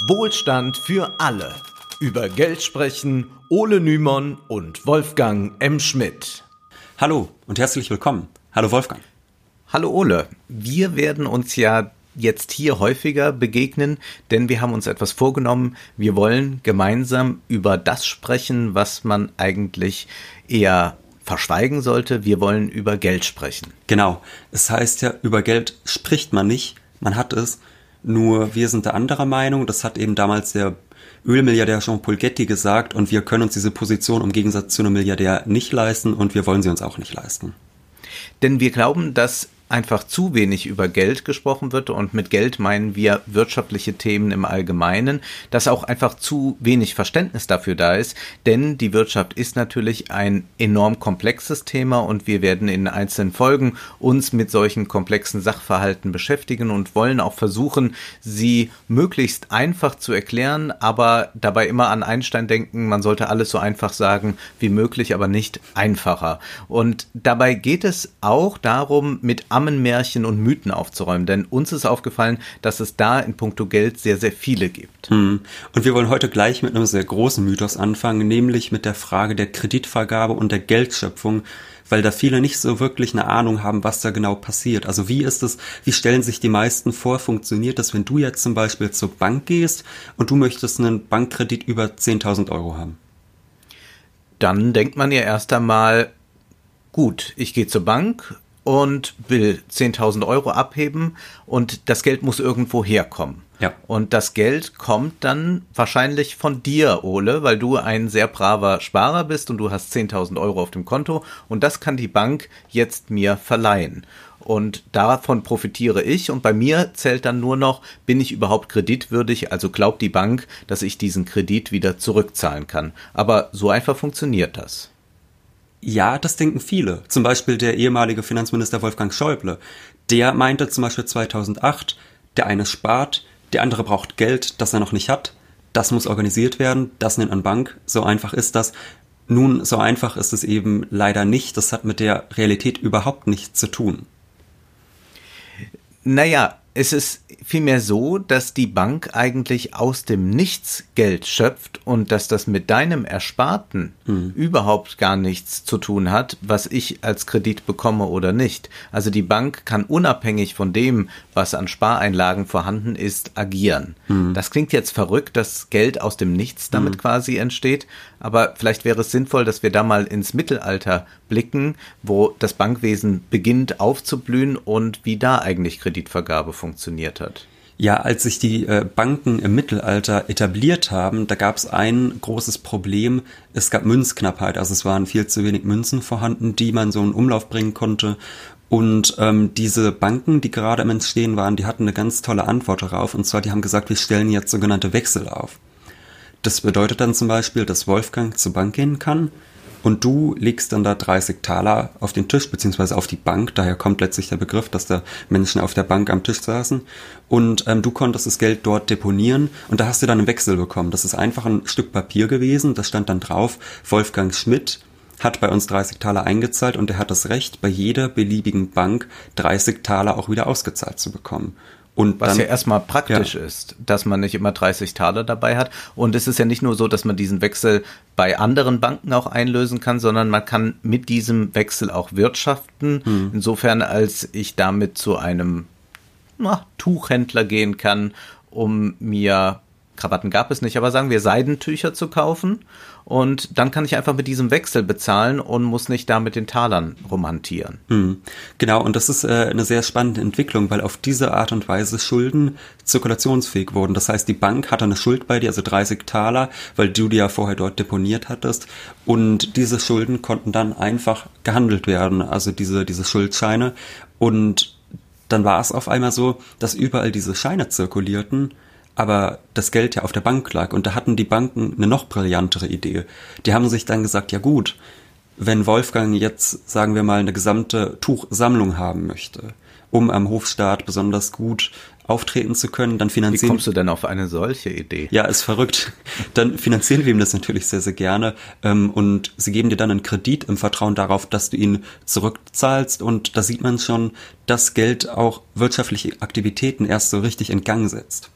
Wohlstand für alle. Über Geld sprechen Ole Nymon und Wolfgang M. Schmidt. Hallo und herzlich willkommen. Hallo Wolfgang. Hallo Ole. Wir werden uns ja jetzt hier häufiger begegnen, denn wir haben uns etwas vorgenommen. Wir wollen gemeinsam über das sprechen, was man eigentlich eher verschweigen sollte. Wir wollen über Geld sprechen. Genau. Es heißt ja, über Geld spricht man nicht, man hat es. Nur wir sind der anderer Meinung. Das hat eben damals der Ölmilliardär Jean-Paul Getty gesagt und wir können uns diese Position im Gegensatz zu einem Milliardär nicht leisten und wir wollen sie uns auch nicht leisten. Denn wir glauben, dass einfach zu wenig über Geld gesprochen wird und mit Geld meinen wir wirtschaftliche Themen im Allgemeinen, dass auch einfach zu wenig Verständnis dafür da ist, denn die Wirtschaft ist natürlich ein enorm komplexes Thema und wir werden in einzelnen Folgen uns mit solchen komplexen Sachverhalten beschäftigen und wollen auch versuchen, sie möglichst einfach zu erklären, aber dabei immer an Einstein denken, man sollte alles so einfach sagen wie möglich, aber nicht einfacher. Und dabei geht es auch darum, mit Ammenmärchen und Mythen aufzuräumen, denn uns ist aufgefallen, dass es da in puncto Geld sehr, sehr viele gibt. Hm. Und wir wollen heute gleich mit einem sehr großen Mythos anfangen, nämlich mit der Frage der Kreditvergabe und der Geldschöpfung weil da viele nicht so wirklich eine Ahnung haben, was da genau passiert. Also wie ist es, wie stellen sich die meisten vor, funktioniert das, wenn du jetzt zum Beispiel zur Bank gehst und du möchtest einen Bankkredit über 10.000 Euro haben? Dann denkt man ja erst einmal, gut, ich gehe zur Bank, und will 10.000 Euro abheben und das Geld muss irgendwo herkommen. Ja. Und das Geld kommt dann wahrscheinlich von dir, Ole, weil du ein sehr braver Sparer bist und du hast 10.000 Euro auf dem Konto und das kann die Bank jetzt mir verleihen. Und davon profitiere ich und bei mir zählt dann nur noch, bin ich überhaupt kreditwürdig, also glaubt die Bank, dass ich diesen Kredit wieder zurückzahlen kann. Aber so einfach funktioniert das. Ja, das denken viele. Zum Beispiel der ehemalige Finanzminister Wolfgang Schäuble. Der meinte zum Beispiel 2008, der eine spart, der andere braucht Geld, das er noch nicht hat. Das muss organisiert werden, das nennt man Bank. So einfach ist das. Nun, so einfach ist es eben leider nicht. Das hat mit der Realität überhaupt nichts zu tun. Naja, es ist vielmehr so, dass die Bank eigentlich aus dem Nichts Geld schöpft und dass das mit deinem Ersparten mhm. überhaupt gar nichts zu tun hat, was ich als Kredit bekomme oder nicht. Also die Bank kann unabhängig von dem, was an Spareinlagen vorhanden ist, agieren. Mhm. Das klingt jetzt verrückt, dass Geld aus dem Nichts damit mhm. quasi entsteht, aber vielleicht wäre es sinnvoll, dass wir da mal ins Mittelalter blicken, wo das Bankwesen beginnt aufzublühen und wie da eigentlich Kreditvergabe funktioniert hat. Ja, als sich die äh, Banken im Mittelalter etabliert haben, da gab es ein großes Problem. Es gab Münzknappheit, also es waren viel zu wenig Münzen vorhanden, die man so in Umlauf bringen konnte. Und ähm, diese Banken, die gerade im Entstehen waren, die hatten eine ganz tolle Antwort darauf. Und zwar, die haben gesagt, wir stellen jetzt sogenannte Wechsel auf. Das bedeutet dann zum Beispiel, dass Wolfgang zur Bank gehen kann und du legst dann da 30 Taler auf den Tisch, beziehungsweise auf die Bank. Daher kommt letztlich der Begriff, dass da Menschen auf der Bank am Tisch saßen. Und ähm, du konntest das Geld dort deponieren und da hast du dann einen Wechsel bekommen. Das ist einfach ein Stück Papier gewesen. Da stand dann drauf, Wolfgang Schmidt hat bei uns 30 Taler eingezahlt und er hat das Recht, bei jeder beliebigen Bank 30 Taler auch wieder ausgezahlt zu bekommen. Und Was dann, ja erstmal praktisch ja. ist, dass man nicht immer 30 Taler dabei hat. Und es ist ja nicht nur so, dass man diesen Wechsel bei anderen Banken auch einlösen kann, sondern man kann mit diesem Wechsel auch wirtschaften. Hm. Insofern, als ich damit zu einem na, Tuchhändler gehen kann, um mir Krawatten gab es nicht, aber sagen wir Seidentücher zu kaufen und dann kann ich einfach mit diesem Wechsel bezahlen und muss nicht da mit den Talern rumhantieren. Hm. Genau, und das ist äh, eine sehr spannende Entwicklung, weil auf diese Art und Weise Schulden zirkulationsfähig wurden. Das heißt, die Bank hatte eine Schuld bei dir, also 30 Taler, weil du die ja vorher dort deponiert hattest und diese Schulden konnten dann einfach gehandelt werden, also diese, diese Schuldscheine und dann war es auf einmal so, dass überall diese Scheine zirkulierten aber das Geld ja auf der Bank lag. Und da hatten die Banken eine noch brillantere Idee. Die haben sich dann gesagt, ja gut, wenn Wolfgang jetzt, sagen wir mal, eine gesamte Tuchsammlung haben möchte, um am Hofstaat besonders gut auftreten zu können, dann finanzieren. Wie kommst du denn auf eine solche Idee? Ja, ist verrückt. Dann finanzieren wir ihm das natürlich sehr, sehr gerne. Ähm, und sie geben dir dann einen Kredit im Vertrauen darauf, dass du ihn zurückzahlst. Und da sieht man schon, dass Geld auch wirtschaftliche Aktivitäten erst so richtig in Gang setzt.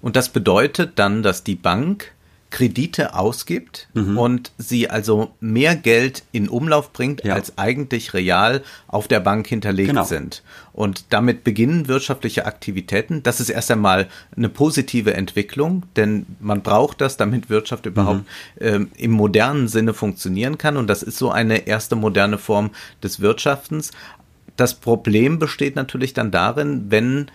Und das bedeutet dann, dass die Bank Kredite ausgibt mhm. und sie also mehr Geld in Umlauf bringt, ja. als eigentlich real auf der Bank hinterlegt genau. sind. Und damit beginnen wirtschaftliche Aktivitäten. Das ist erst einmal eine positive Entwicklung, denn man braucht das, damit Wirtschaft überhaupt mhm. ähm, im modernen Sinne funktionieren kann. Und das ist so eine erste moderne Form des Wirtschaftens. Das Problem besteht natürlich dann darin, wenn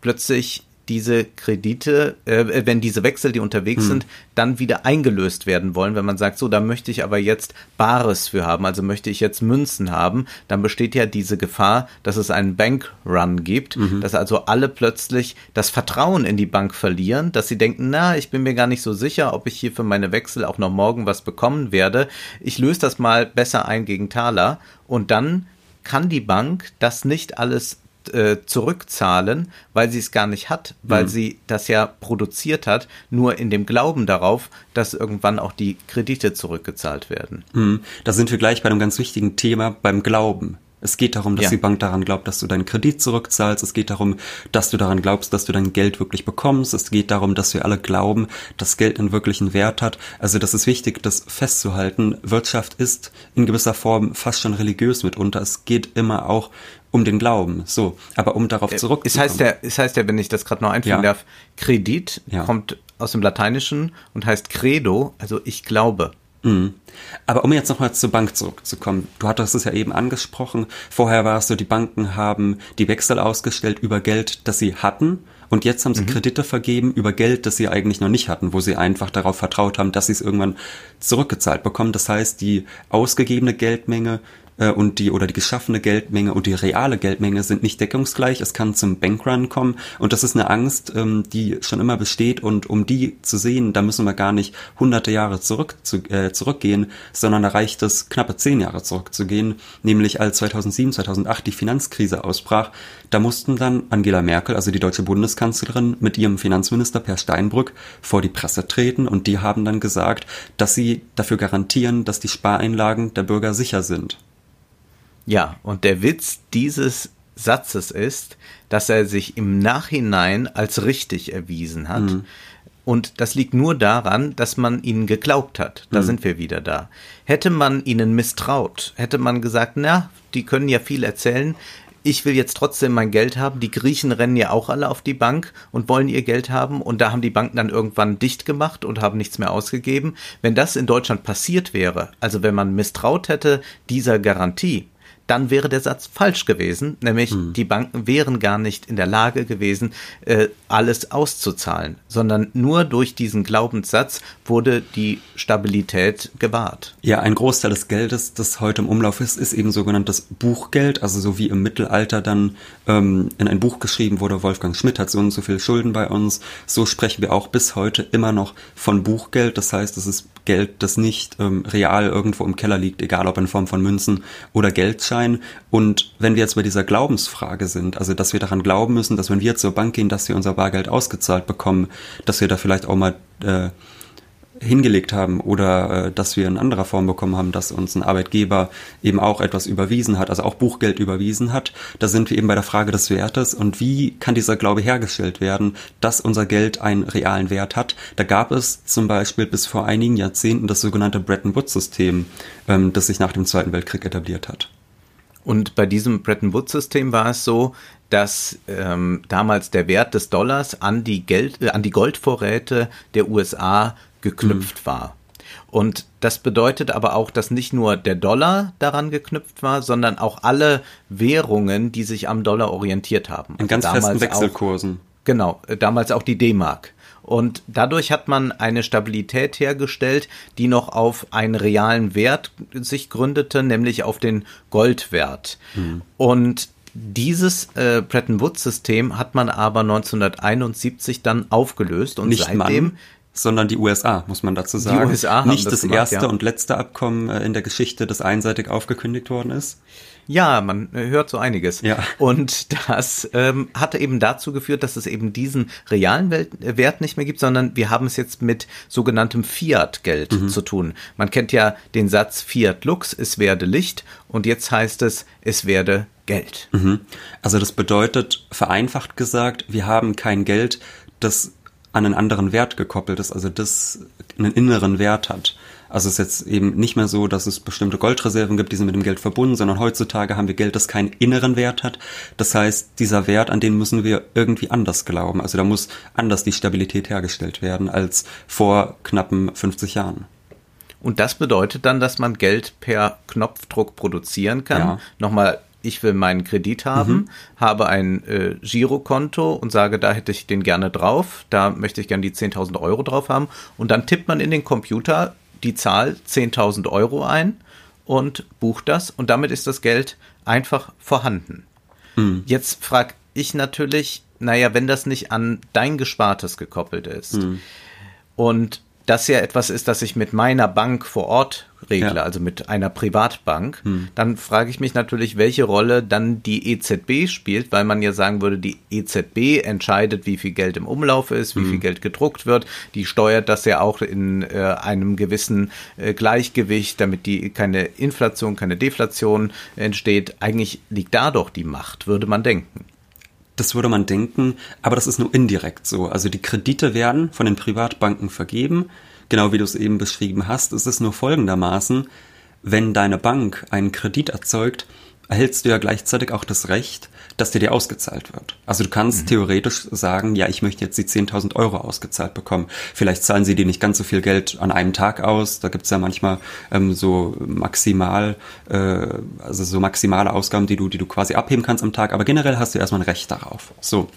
plötzlich diese Kredite, äh, wenn diese Wechsel, die unterwegs hm. sind, dann wieder eingelöst werden wollen, wenn man sagt, so, da möchte ich aber jetzt Bares für haben, also möchte ich jetzt Münzen haben, dann besteht ja diese Gefahr, dass es einen Bankrun gibt, mhm. dass also alle plötzlich das Vertrauen in die Bank verlieren, dass sie denken, na, ich bin mir gar nicht so sicher, ob ich hier für meine Wechsel auch noch morgen was bekommen werde. Ich löse das mal besser ein gegen Taler und dann kann die Bank das nicht alles äh, zurückzahlen, weil sie es gar nicht hat, weil mhm. sie das ja produziert hat, nur in dem Glauben darauf, dass irgendwann auch die Kredite zurückgezahlt werden. Mhm. Da sind wir gleich bei einem ganz wichtigen Thema, beim Glauben. Es geht darum, dass ja. die Bank daran glaubt, dass du deinen Kredit zurückzahlst. Es geht darum, dass du daran glaubst, dass du dein Geld wirklich bekommst. Es geht darum, dass wir alle glauben, dass Geld einen wirklichen Wert hat. Also das ist wichtig, das festzuhalten. Wirtschaft ist in gewisser Form fast schon religiös mitunter. Es geht immer auch um den Glauben. So, aber um darauf zurückzukommen. Es heißt ja, es heißt ja, wenn ich das gerade noch einfügen ja. darf, Kredit ja. kommt aus dem Lateinischen und heißt Credo, also ich glaube. Mhm. Aber um jetzt nochmal zur Bank zurückzukommen, du hattest es ja eben angesprochen, vorher war es so, die Banken haben die Wechsel ausgestellt über Geld, das sie hatten und jetzt haben sie mhm. Kredite vergeben über Geld, das sie eigentlich noch nicht hatten, wo sie einfach darauf vertraut haben, dass sie es irgendwann zurückgezahlt bekommen. Das heißt, die ausgegebene Geldmenge äh, und die oder die geschaffene Geldmenge und die reale Geldmenge sind nicht deckungsgleich. Es kann zum Bankrun kommen und das ist eine Angst, ähm, die schon immer besteht und um die zu sehen, da müssen wir gar nicht hunderte Jahre zurück zu, äh, zurückgehen, sondern da reicht es knappe zehn Jahre zurückzugehen, nämlich als 2007, 2008 die Finanzkrise ausbrach. Da mussten dann Angela Merkel, also die deutsche Bundeskanzlerin, mit ihrem Finanzminister Per Steinbrück vor die Presse treten und die haben dann gesagt, dass sie dafür garantieren, dass die Spareinlagen der Bürger sicher sind. Ja, und der Witz dieses Satzes ist, dass er sich im Nachhinein als richtig erwiesen hat. Mhm. Und das liegt nur daran, dass man ihnen geglaubt hat. Da mhm. sind wir wieder da. Hätte man ihnen misstraut, hätte man gesagt, na, die können ja viel erzählen, ich will jetzt trotzdem mein Geld haben. Die Griechen rennen ja auch alle auf die Bank und wollen ihr Geld haben. Und da haben die Banken dann irgendwann dicht gemacht und haben nichts mehr ausgegeben. Wenn das in Deutschland passiert wäre, also wenn man misstraut hätte dieser Garantie, dann wäre der Satz falsch gewesen, nämlich hm. die Banken wären gar nicht in der Lage gewesen, äh, alles auszuzahlen, sondern nur durch diesen Glaubenssatz wurde die Stabilität gewahrt. Ja, ein Großteil des Geldes, das heute im Umlauf ist, ist eben sogenanntes Buchgeld, also so wie im Mittelalter dann ähm, in ein Buch geschrieben wurde, Wolfgang Schmidt hat so und so viel Schulden bei uns, so sprechen wir auch bis heute immer noch von Buchgeld, das heißt, es ist Geld, das nicht ähm, real irgendwo im Keller liegt, egal ob in Form von Münzen oder Geldschein. Und wenn wir jetzt bei dieser Glaubensfrage sind, also dass wir daran glauben müssen, dass wenn wir zur Bank gehen, dass wir unser Bargeld ausgezahlt bekommen, dass wir da vielleicht auch mal äh, hingelegt haben oder äh, dass wir in anderer Form bekommen haben, dass uns ein Arbeitgeber eben auch etwas überwiesen hat, also auch Buchgeld überwiesen hat. Da sind wir eben bei der Frage des Wertes und wie kann dieser Glaube hergestellt werden, dass unser Geld einen realen Wert hat. Da gab es zum Beispiel bis vor einigen Jahrzehnten das sogenannte Bretton Woods-System, ähm, das sich nach dem Zweiten Weltkrieg etabliert hat. Und bei diesem Bretton Woods-System war es so, dass ähm, damals der Wert des Dollars an die Geld, äh, an die Goldvorräte der USA geknüpft mhm. war. Und das bedeutet aber auch, dass nicht nur der Dollar daran geknüpft war, sondern auch alle Währungen, die sich am Dollar orientiert haben. In ganz also festen Wechselkursen. Auch, genau, äh, damals auch die D-Mark. Und dadurch hat man eine Stabilität hergestellt, die noch auf einen realen Wert sich gründete, nämlich auf den Goldwert. Mhm. Und dieses äh, Bretton Woods-System hat man aber 1971 dann aufgelöst und Nicht seitdem Mann sondern die USA, muss man dazu sagen. Die USA haben Nicht das, das gemacht, erste ja. und letzte Abkommen äh, in der Geschichte, das einseitig aufgekündigt worden ist. Ja, man äh, hört so einiges. Ja. Und das ähm, hat eben dazu geführt, dass es eben diesen realen Wert nicht mehr gibt, sondern wir haben es jetzt mit sogenanntem Fiat-Geld mhm. zu tun. Man kennt ja den Satz Fiat Lux, es werde Licht und jetzt heißt es, es werde Geld. Mhm. Also das bedeutet, vereinfacht gesagt, wir haben kein Geld, das an einen anderen Wert gekoppelt ist, also das einen inneren Wert hat. Also es ist jetzt eben nicht mehr so, dass es bestimmte Goldreserven gibt, die sind mit dem Geld verbunden, sondern heutzutage haben wir Geld, das keinen inneren Wert hat. Das heißt, dieser Wert, an den müssen wir irgendwie anders glauben. Also da muss anders die Stabilität hergestellt werden als vor knappen 50 Jahren. Und das bedeutet dann, dass man Geld per Knopfdruck produzieren kann. Ja. Nochmal ich will meinen Kredit haben, mhm. habe ein äh, Girokonto und sage, da hätte ich den gerne drauf, da möchte ich gerne die 10.000 Euro drauf haben. Und dann tippt man in den Computer die Zahl 10.000 Euro ein und bucht das und damit ist das Geld einfach vorhanden. Mhm. Jetzt frage ich natürlich, naja, wenn das nicht an dein Gespartes gekoppelt ist mhm. und das ja etwas ist, das ich mit meiner Bank vor Ort regle, ja. also mit einer Privatbank, hm. dann frage ich mich natürlich, welche Rolle dann die EZB spielt, weil man ja sagen würde, die EZB entscheidet, wie viel Geld im Umlauf ist, wie hm. viel Geld gedruckt wird. Die steuert das ja auch in äh, einem gewissen äh, Gleichgewicht, damit die keine Inflation, keine Deflation entsteht. Eigentlich liegt da doch die Macht, würde man denken. Das würde man denken, aber das ist nur indirekt so. Also die Kredite werden von den Privatbanken vergeben, genau wie du es eben beschrieben hast. Es ist nur folgendermaßen, wenn deine Bank einen Kredit erzeugt, erhältst du ja gleichzeitig auch das Recht, dass dir die ausgezahlt wird. Also du kannst mhm. theoretisch sagen, ja, ich möchte jetzt die 10.000 Euro ausgezahlt bekommen. Vielleicht zahlen sie dir nicht ganz so viel Geld an einem Tag aus. Da gibt's ja manchmal ähm, so maximal, äh, also so maximale Ausgaben, die du, die du quasi abheben kannst am Tag. Aber generell hast du erstmal ein Recht darauf. So.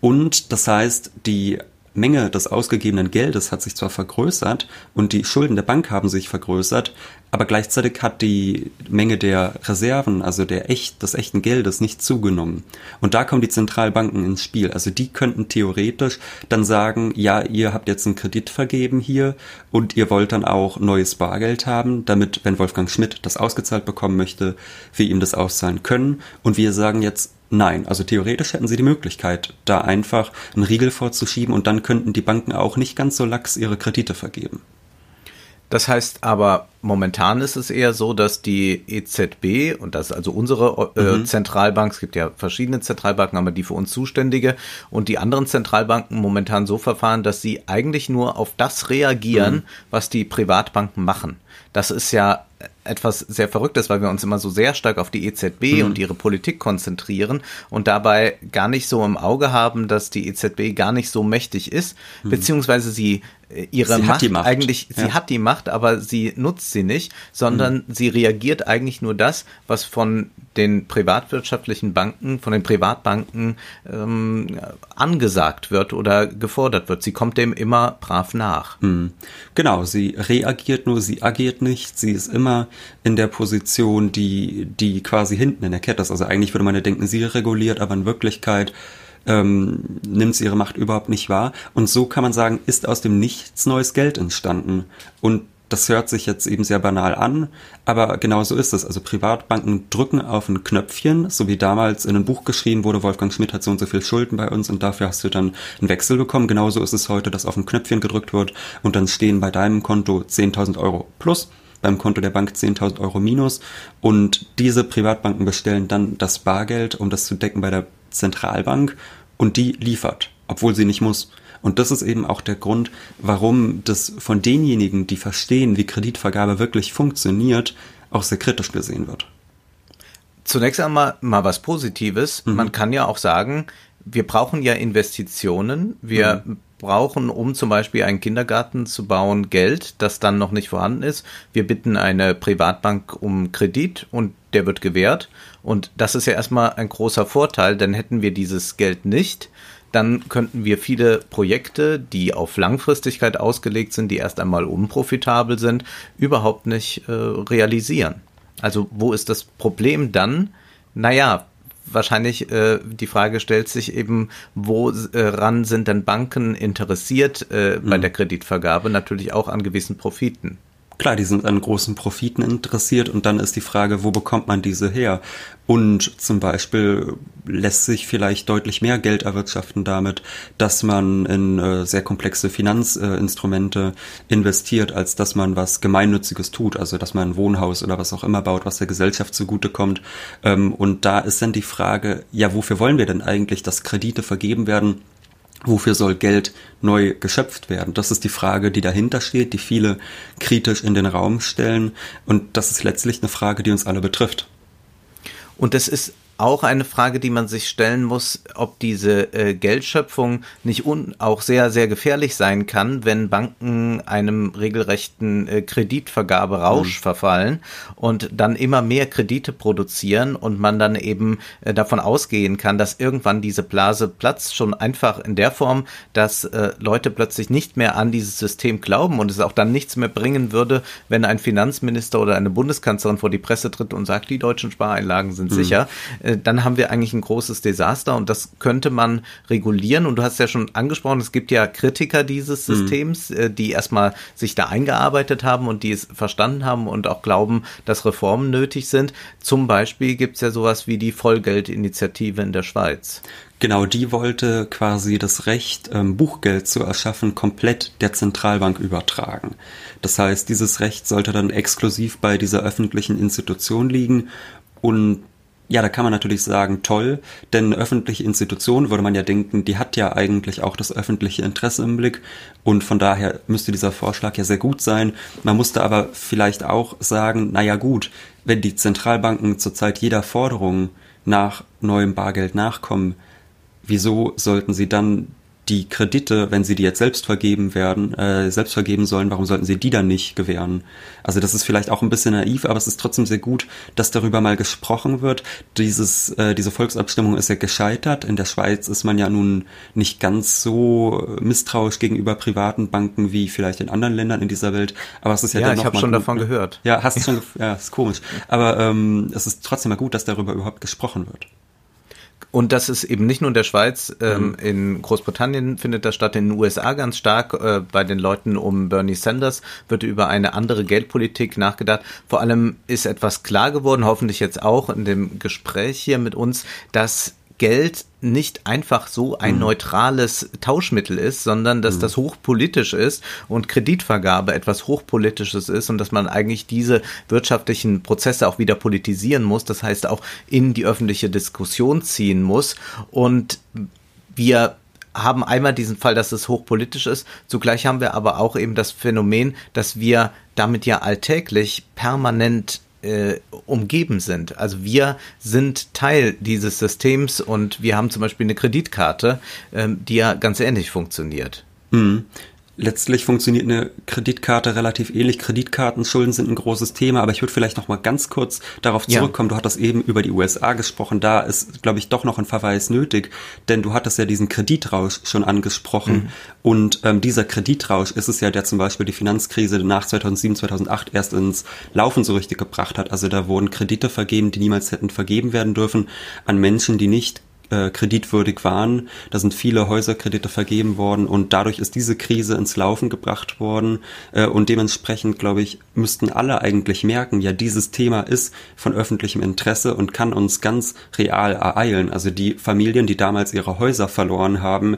Und das heißt, die Menge des ausgegebenen Geldes hat sich zwar vergrößert und die Schulden der Bank haben sich vergrößert, aber gleichzeitig hat die Menge der Reserven, also der echt, des echten Geldes nicht zugenommen. Und da kommen die Zentralbanken ins Spiel. Also die könnten theoretisch dann sagen, ja, ihr habt jetzt einen Kredit vergeben hier und ihr wollt dann auch neues Bargeld haben, damit, wenn Wolfgang Schmidt das ausgezahlt bekommen möchte, wir ihm das auszahlen können. Und wir sagen jetzt, Nein, also theoretisch hätten sie die Möglichkeit, da einfach einen Riegel vorzuschieben und dann könnten die Banken auch nicht ganz so lax ihre Kredite vergeben. Das heißt aber, momentan ist es eher so, dass die EZB, und das ist also unsere äh, mhm. Zentralbank, es gibt ja verschiedene Zentralbanken, aber die für uns zuständige, und die anderen Zentralbanken momentan so verfahren, dass sie eigentlich nur auf das reagieren, mhm. was die Privatbanken machen. Das ist ja etwas sehr Verrücktes, weil wir uns immer so sehr stark auf die EZB mhm. und ihre Politik konzentrieren und dabei gar nicht so im Auge haben, dass die EZB gar nicht so mächtig ist, mhm. beziehungsweise sie äh, ihre sie Macht, Macht, eigentlich, ja. sie hat die Macht, aber sie nutzt sie nicht, sondern mhm. sie reagiert eigentlich nur das, was von den privatwirtschaftlichen Banken, von den Privatbanken ähm, angesagt wird oder gefordert wird. Sie kommt dem immer brav nach. Mhm. Genau, sie reagiert nur, sie agiert nicht, sie ist immer in der Position, die, die quasi hinten in der Kette ist. Also eigentlich würde man ja denken, sie reguliert, aber in Wirklichkeit ähm, nimmt sie ihre Macht überhaupt nicht wahr. Und so kann man sagen, ist aus dem Nichts neues Geld entstanden. Und das hört sich jetzt eben sehr banal an, aber genau so ist es. Also Privatbanken drücken auf ein Knöpfchen, so wie damals in einem Buch geschrieben wurde, Wolfgang Schmidt hat so und so viel Schulden bei uns und dafür hast du dann einen Wechsel bekommen. Genauso ist es heute, dass auf ein Knöpfchen gedrückt wird und dann stehen bei deinem Konto 10.000 Euro plus beim Konto der Bank 10.000 Euro minus und diese Privatbanken bestellen dann das Bargeld, um das zu decken bei der Zentralbank und die liefert, obwohl sie nicht muss. Und das ist eben auch der Grund, warum das von denjenigen, die verstehen, wie Kreditvergabe wirklich funktioniert, auch sehr kritisch gesehen wird. Zunächst einmal mal was Positives. Mhm. Man kann ja auch sagen, wir brauchen ja Investitionen. Wir mhm. brauchen, um zum Beispiel einen Kindergarten zu bauen, Geld, das dann noch nicht vorhanden ist. Wir bitten eine Privatbank um Kredit und der wird gewährt. Und das ist ja erstmal ein großer Vorteil, denn hätten wir dieses Geld nicht, dann könnten wir viele Projekte, die auf Langfristigkeit ausgelegt sind, die erst einmal unprofitabel sind, überhaupt nicht äh, realisieren. Also wo ist das Problem dann? Naja, wahrscheinlich äh, die Frage stellt sich eben, woran äh, sind denn Banken interessiert äh, bei mhm. der Kreditvergabe? Natürlich auch an gewissen Profiten. Klar, die sind an großen Profiten interessiert und dann ist die Frage, wo bekommt man diese her? Und zum Beispiel lässt sich vielleicht deutlich mehr Geld erwirtschaften damit, dass man in äh, sehr komplexe Finanzinstrumente investiert, als dass man was Gemeinnütziges tut, also dass man ein Wohnhaus oder was auch immer baut, was der Gesellschaft zugutekommt. Ähm, und da ist dann die Frage, ja, wofür wollen wir denn eigentlich, dass Kredite vergeben werden? Wofür soll Geld neu geschöpft werden? Das ist die Frage, die dahinter steht, die viele kritisch in den Raum stellen. Und das ist letztlich eine Frage, die uns alle betrifft. Und das ist auch eine Frage, die man sich stellen muss, ob diese äh, Geldschöpfung nicht un auch sehr, sehr gefährlich sein kann, wenn Banken einem regelrechten äh, Kreditvergaberausch mhm. verfallen und dann immer mehr Kredite produzieren und man dann eben äh, davon ausgehen kann, dass irgendwann diese Blase platzt, schon einfach in der Form, dass äh, Leute plötzlich nicht mehr an dieses System glauben und es auch dann nichts mehr bringen würde, wenn ein Finanzminister oder eine Bundeskanzlerin vor die Presse tritt und sagt, die deutschen Spareinlagen sind mhm. sicher dann haben wir eigentlich ein großes Desaster und das könnte man regulieren. Und du hast ja schon angesprochen, es gibt ja Kritiker dieses mhm. Systems, mhm. die erstmal sich da eingearbeitet haben und die es verstanden haben und auch glauben, dass Reformen nötig sind. Zum Beispiel gibt es ja sowas wie die Vollgeldinitiative in der Schweiz. Genau, die wollte quasi das Recht, ähm, Buchgeld zu erschaffen, komplett der Zentralbank übertragen. Das heißt, dieses Recht sollte dann exklusiv bei dieser öffentlichen Institution liegen und ja, da kann man natürlich sagen, toll, denn eine öffentliche Institution, würde man ja denken, die hat ja eigentlich auch das öffentliche Interesse im Blick und von daher müsste dieser Vorschlag ja sehr gut sein. Man musste aber vielleicht auch sagen, naja gut, wenn die Zentralbanken zurzeit jeder Forderung nach neuem Bargeld nachkommen, wieso sollten sie dann die Kredite, wenn sie die jetzt selbst vergeben werden, äh, selbst vergeben sollen, warum sollten sie die dann nicht gewähren? Also das ist vielleicht auch ein bisschen naiv, aber es ist trotzdem sehr gut, dass darüber mal gesprochen wird. Dieses, äh, diese Volksabstimmung ist ja gescheitert. In der Schweiz ist man ja nun nicht ganz so misstrauisch gegenüber privaten Banken wie vielleicht in anderen Ländern in dieser Welt. Aber es ist ja, ja ich habe schon gut, davon gehört. Ja, hast du schon, ja, ist komisch. Aber ähm, es ist trotzdem mal gut, dass darüber überhaupt gesprochen wird. Und das ist eben nicht nur in der Schweiz, ähm, mhm. in Großbritannien findet das statt, in den USA ganz stark. Äh, bei den Leuten um Bernie Sanders wird über eine andere Geldpolitik nachgedacht. Vor allem ist etwas klar geworden, hoffentlich jetzt auch in dem Gespräch hier mit uns, dass Geld nicht einfach so ein mhm. neutrales Tauschmittel ist, sondern dass mhm. das hochpolitisch ist und Kreditvergabe etwas hochpolitisches ist und dass man eigentlich diese wirtschaftlichen Prozesse auch wieder politisieren muss, das heißt auch in die öffentliche Diskussion ziehen muss und wir haben einmal diesen Fall, dass es hochpolitisch ist. Zugleich haben wir aber auch eben das Phänomen, dass wir damit ja alltäglich permanent äh, umgeben sind. Also wir sind Teil dieses Systems und wir haben zum Beispiel eine Kreditkarte, ähm, die ja ganz ähnlich funktioniert. Mhm. Letztlich funktioniert eine Kreditkarte relativ ähnlich. Kreditkartenschulden sind ein großes Thema, aber ich würde vielleicht noch mal ganz kurz darauf zurückkommen. Ja. Du hattest eben über die USA gesprochen. Da ist, glaube ich, doch noch ein Verweis nötig, denn du hattest ja diesen Kreditrausch schon angesprochen. Mhm. Und ähm, dieser Kreditrausch ist es ja, der zum Beispiel die Finanzkrise nach 2007, 2008 erst ins Laufen so richtig gebracht hat. Also da wurden Kredite vergeben, die niemals hätten vergeben werden dürfen an Menschen, die nicht äh, kreditwürdig waren. Da sind viele Häuserkredite vergeben worden und dadurch ist diese Krise ins Laufen gebracht worden. Äh, und dementsprechend, glaube ich, müssten alle eigentlich merken, ja, dieses Thema ist von öffentlichem Interesse und kann uns ganz real ereilen. Also die Familien, die damals ihre Häuser verloren haben,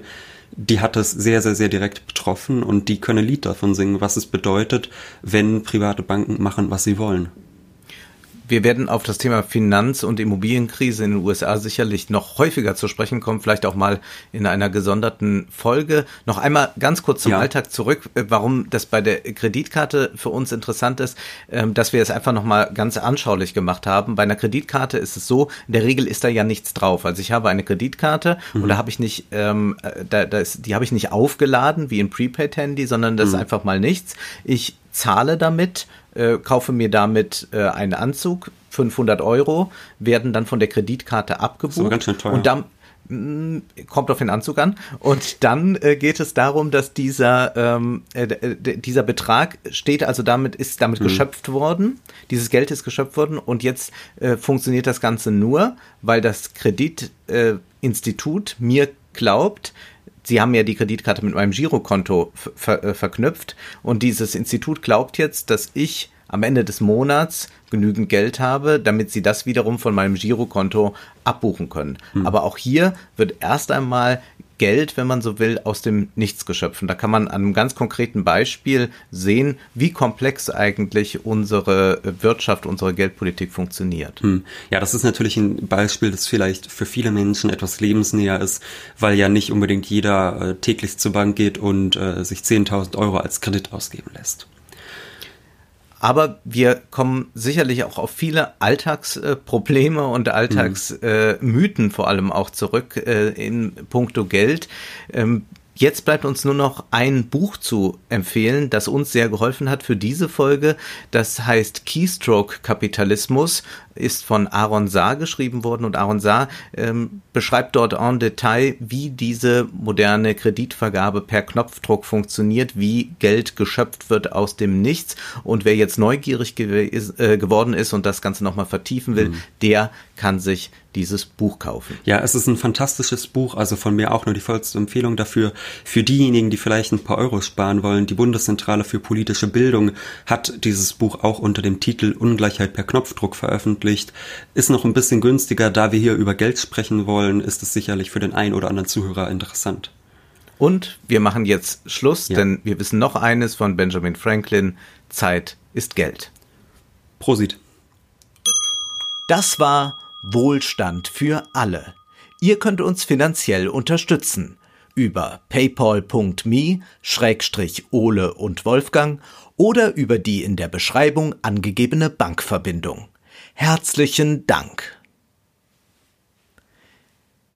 die hat es sehr, sehr, sehr direkt betroffen und die können ein Lied davon singen, was es bedeutet, wenn private Banken machen, was sie wollen. Wir werden auf das Thema Finanz- und Immobilienkrise in den USA sicherlich noch häufiger zu sprechen kommen, vielleicht auch mal in einer gesonderten Folge. Noch einmal ganz kurz zum ja. Alltag zurück, äh, warum das bei der Kreditkarte für uns interessant ist, ähm, dass wir es einfach nochmal ganz anschaulich gemacht haben. Bei einer Kreditkarte ist es so, in der Regel ist da ja nichts drauf. Also ich habe eine Kreditkarte mhm. und da habe ich nicht, ähm, äh, da, da ist, die habe ich nicht aufgeladen wie ein Prepaid-Handy, sondern das mhm. ist einfach mal nichts. Ich zahle damit äh, kaufe mir damit äh, einen Anzug, 500 Euro, werden dann von der Kreditkarte abgebucht. Das ganz schön teuer. Und dann mm, kommt auf den Anzug an. Und dann äh, geht es darum, dass dieser, ähm, äh, dieser Betrag steht, also damit ist damit mhm. geschöpft worden. Dieses Geld ist geschöpft worden und jetzt äh, funktioniert das Ganze nur, weil das Kreditinstitut mir glaubt, Sie haben ja die Kreditkarte mit meinem Girokonto ver äh, verknüpft und dieses Institut glaubt jetzt, dass ich am Ende des Monats genügend Geld habe, damit sie das wiederum von meinem Girokonto abbuchen können. Hm. Aber auch hier wird erst einmal Geld, wenn man so will, aus dem Nichts geschöpft. da kann man an einem ganz konkreten Beispiel sehen, wie komplex eigentlich unsere Wirtschaft, unsere Geldpolitik funktioniert. Hm. Ja, das ist natürlich ein Beispiel, das vielleicht für viele Menschen etwas lebensnäher ist, weil ja nicht unbedingt jeder äh, täglich zur Bank geht und äh, sich 10.000 Euro als Kredit ausgeben lässt. Aber wir kommen sicherlich auch auf viele Alltagsprobleme und Alltagsmythen vor allem auch zurück äh, in puncto Geld. Ähm, Jetzt bleibt uns nur noch ein Buch zu empfehlen, das uns sehr geholfen hat für diese Folge. Das heißt Keystroke Kapitalismus ist von Aaron Saar geschrieben worden und Aaron Saar ähm, beschreibt dort en Detail, wie diese moderne Kreditvergabe per Knopfdruck funktioniert, wie Geld geschöpft wird aus dem Nichts und wer jetzt neugierig gew äh, geworden ist und das Ganze nochmal vertiefen will, mhm. der kann sich dieses Buch kaufen. Ja, es ist ein fantastisches Buch, also von mir auch nur die vollste Empfehlung dafür. Für diejenigen, die vielleicht ein paar Euro sparen wollen, die Bundeszentrale für politische Bildung hat dieses Buch auch unter dem Titel Ungleichheit per Knopfdruck veröffentlicht veröffentlicht. Ist noch ein bisschen günstiger, da wir hier über Geld sprechen wollen, ist es sicherlich für den einen oder anderen Zuhörer interessant. Und wir machen jetzt Schluss, ja. denn wir wissen noch eines von Benjamin Franklin. Zeit ist Geld. Prosit. Das war Wohlstand für alle. Ihr könnt uns finanziell unterstützen über paypal.me Schrägstrich Ole und Wolfgang oder über die in der Beschreibung angegebene Bankverbindung. Herzlichen Dank.